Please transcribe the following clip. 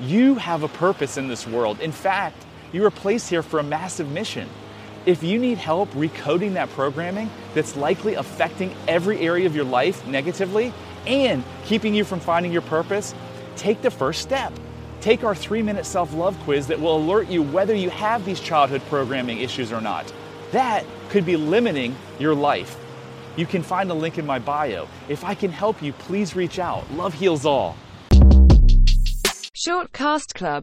You have a purpose in this world. In fact, you were placed here for a massive mission. If you need help recoding that programming that's likely affecting every area of your life negatively and keeping you from finding your purpose, take the first step. Take our three minute self love quiz that will alert you whether you have these childhood programming issues or not. That could be limiting your life. You can find the link in my bio. If I can help you, please reach out. Love heals all. Shortcast Club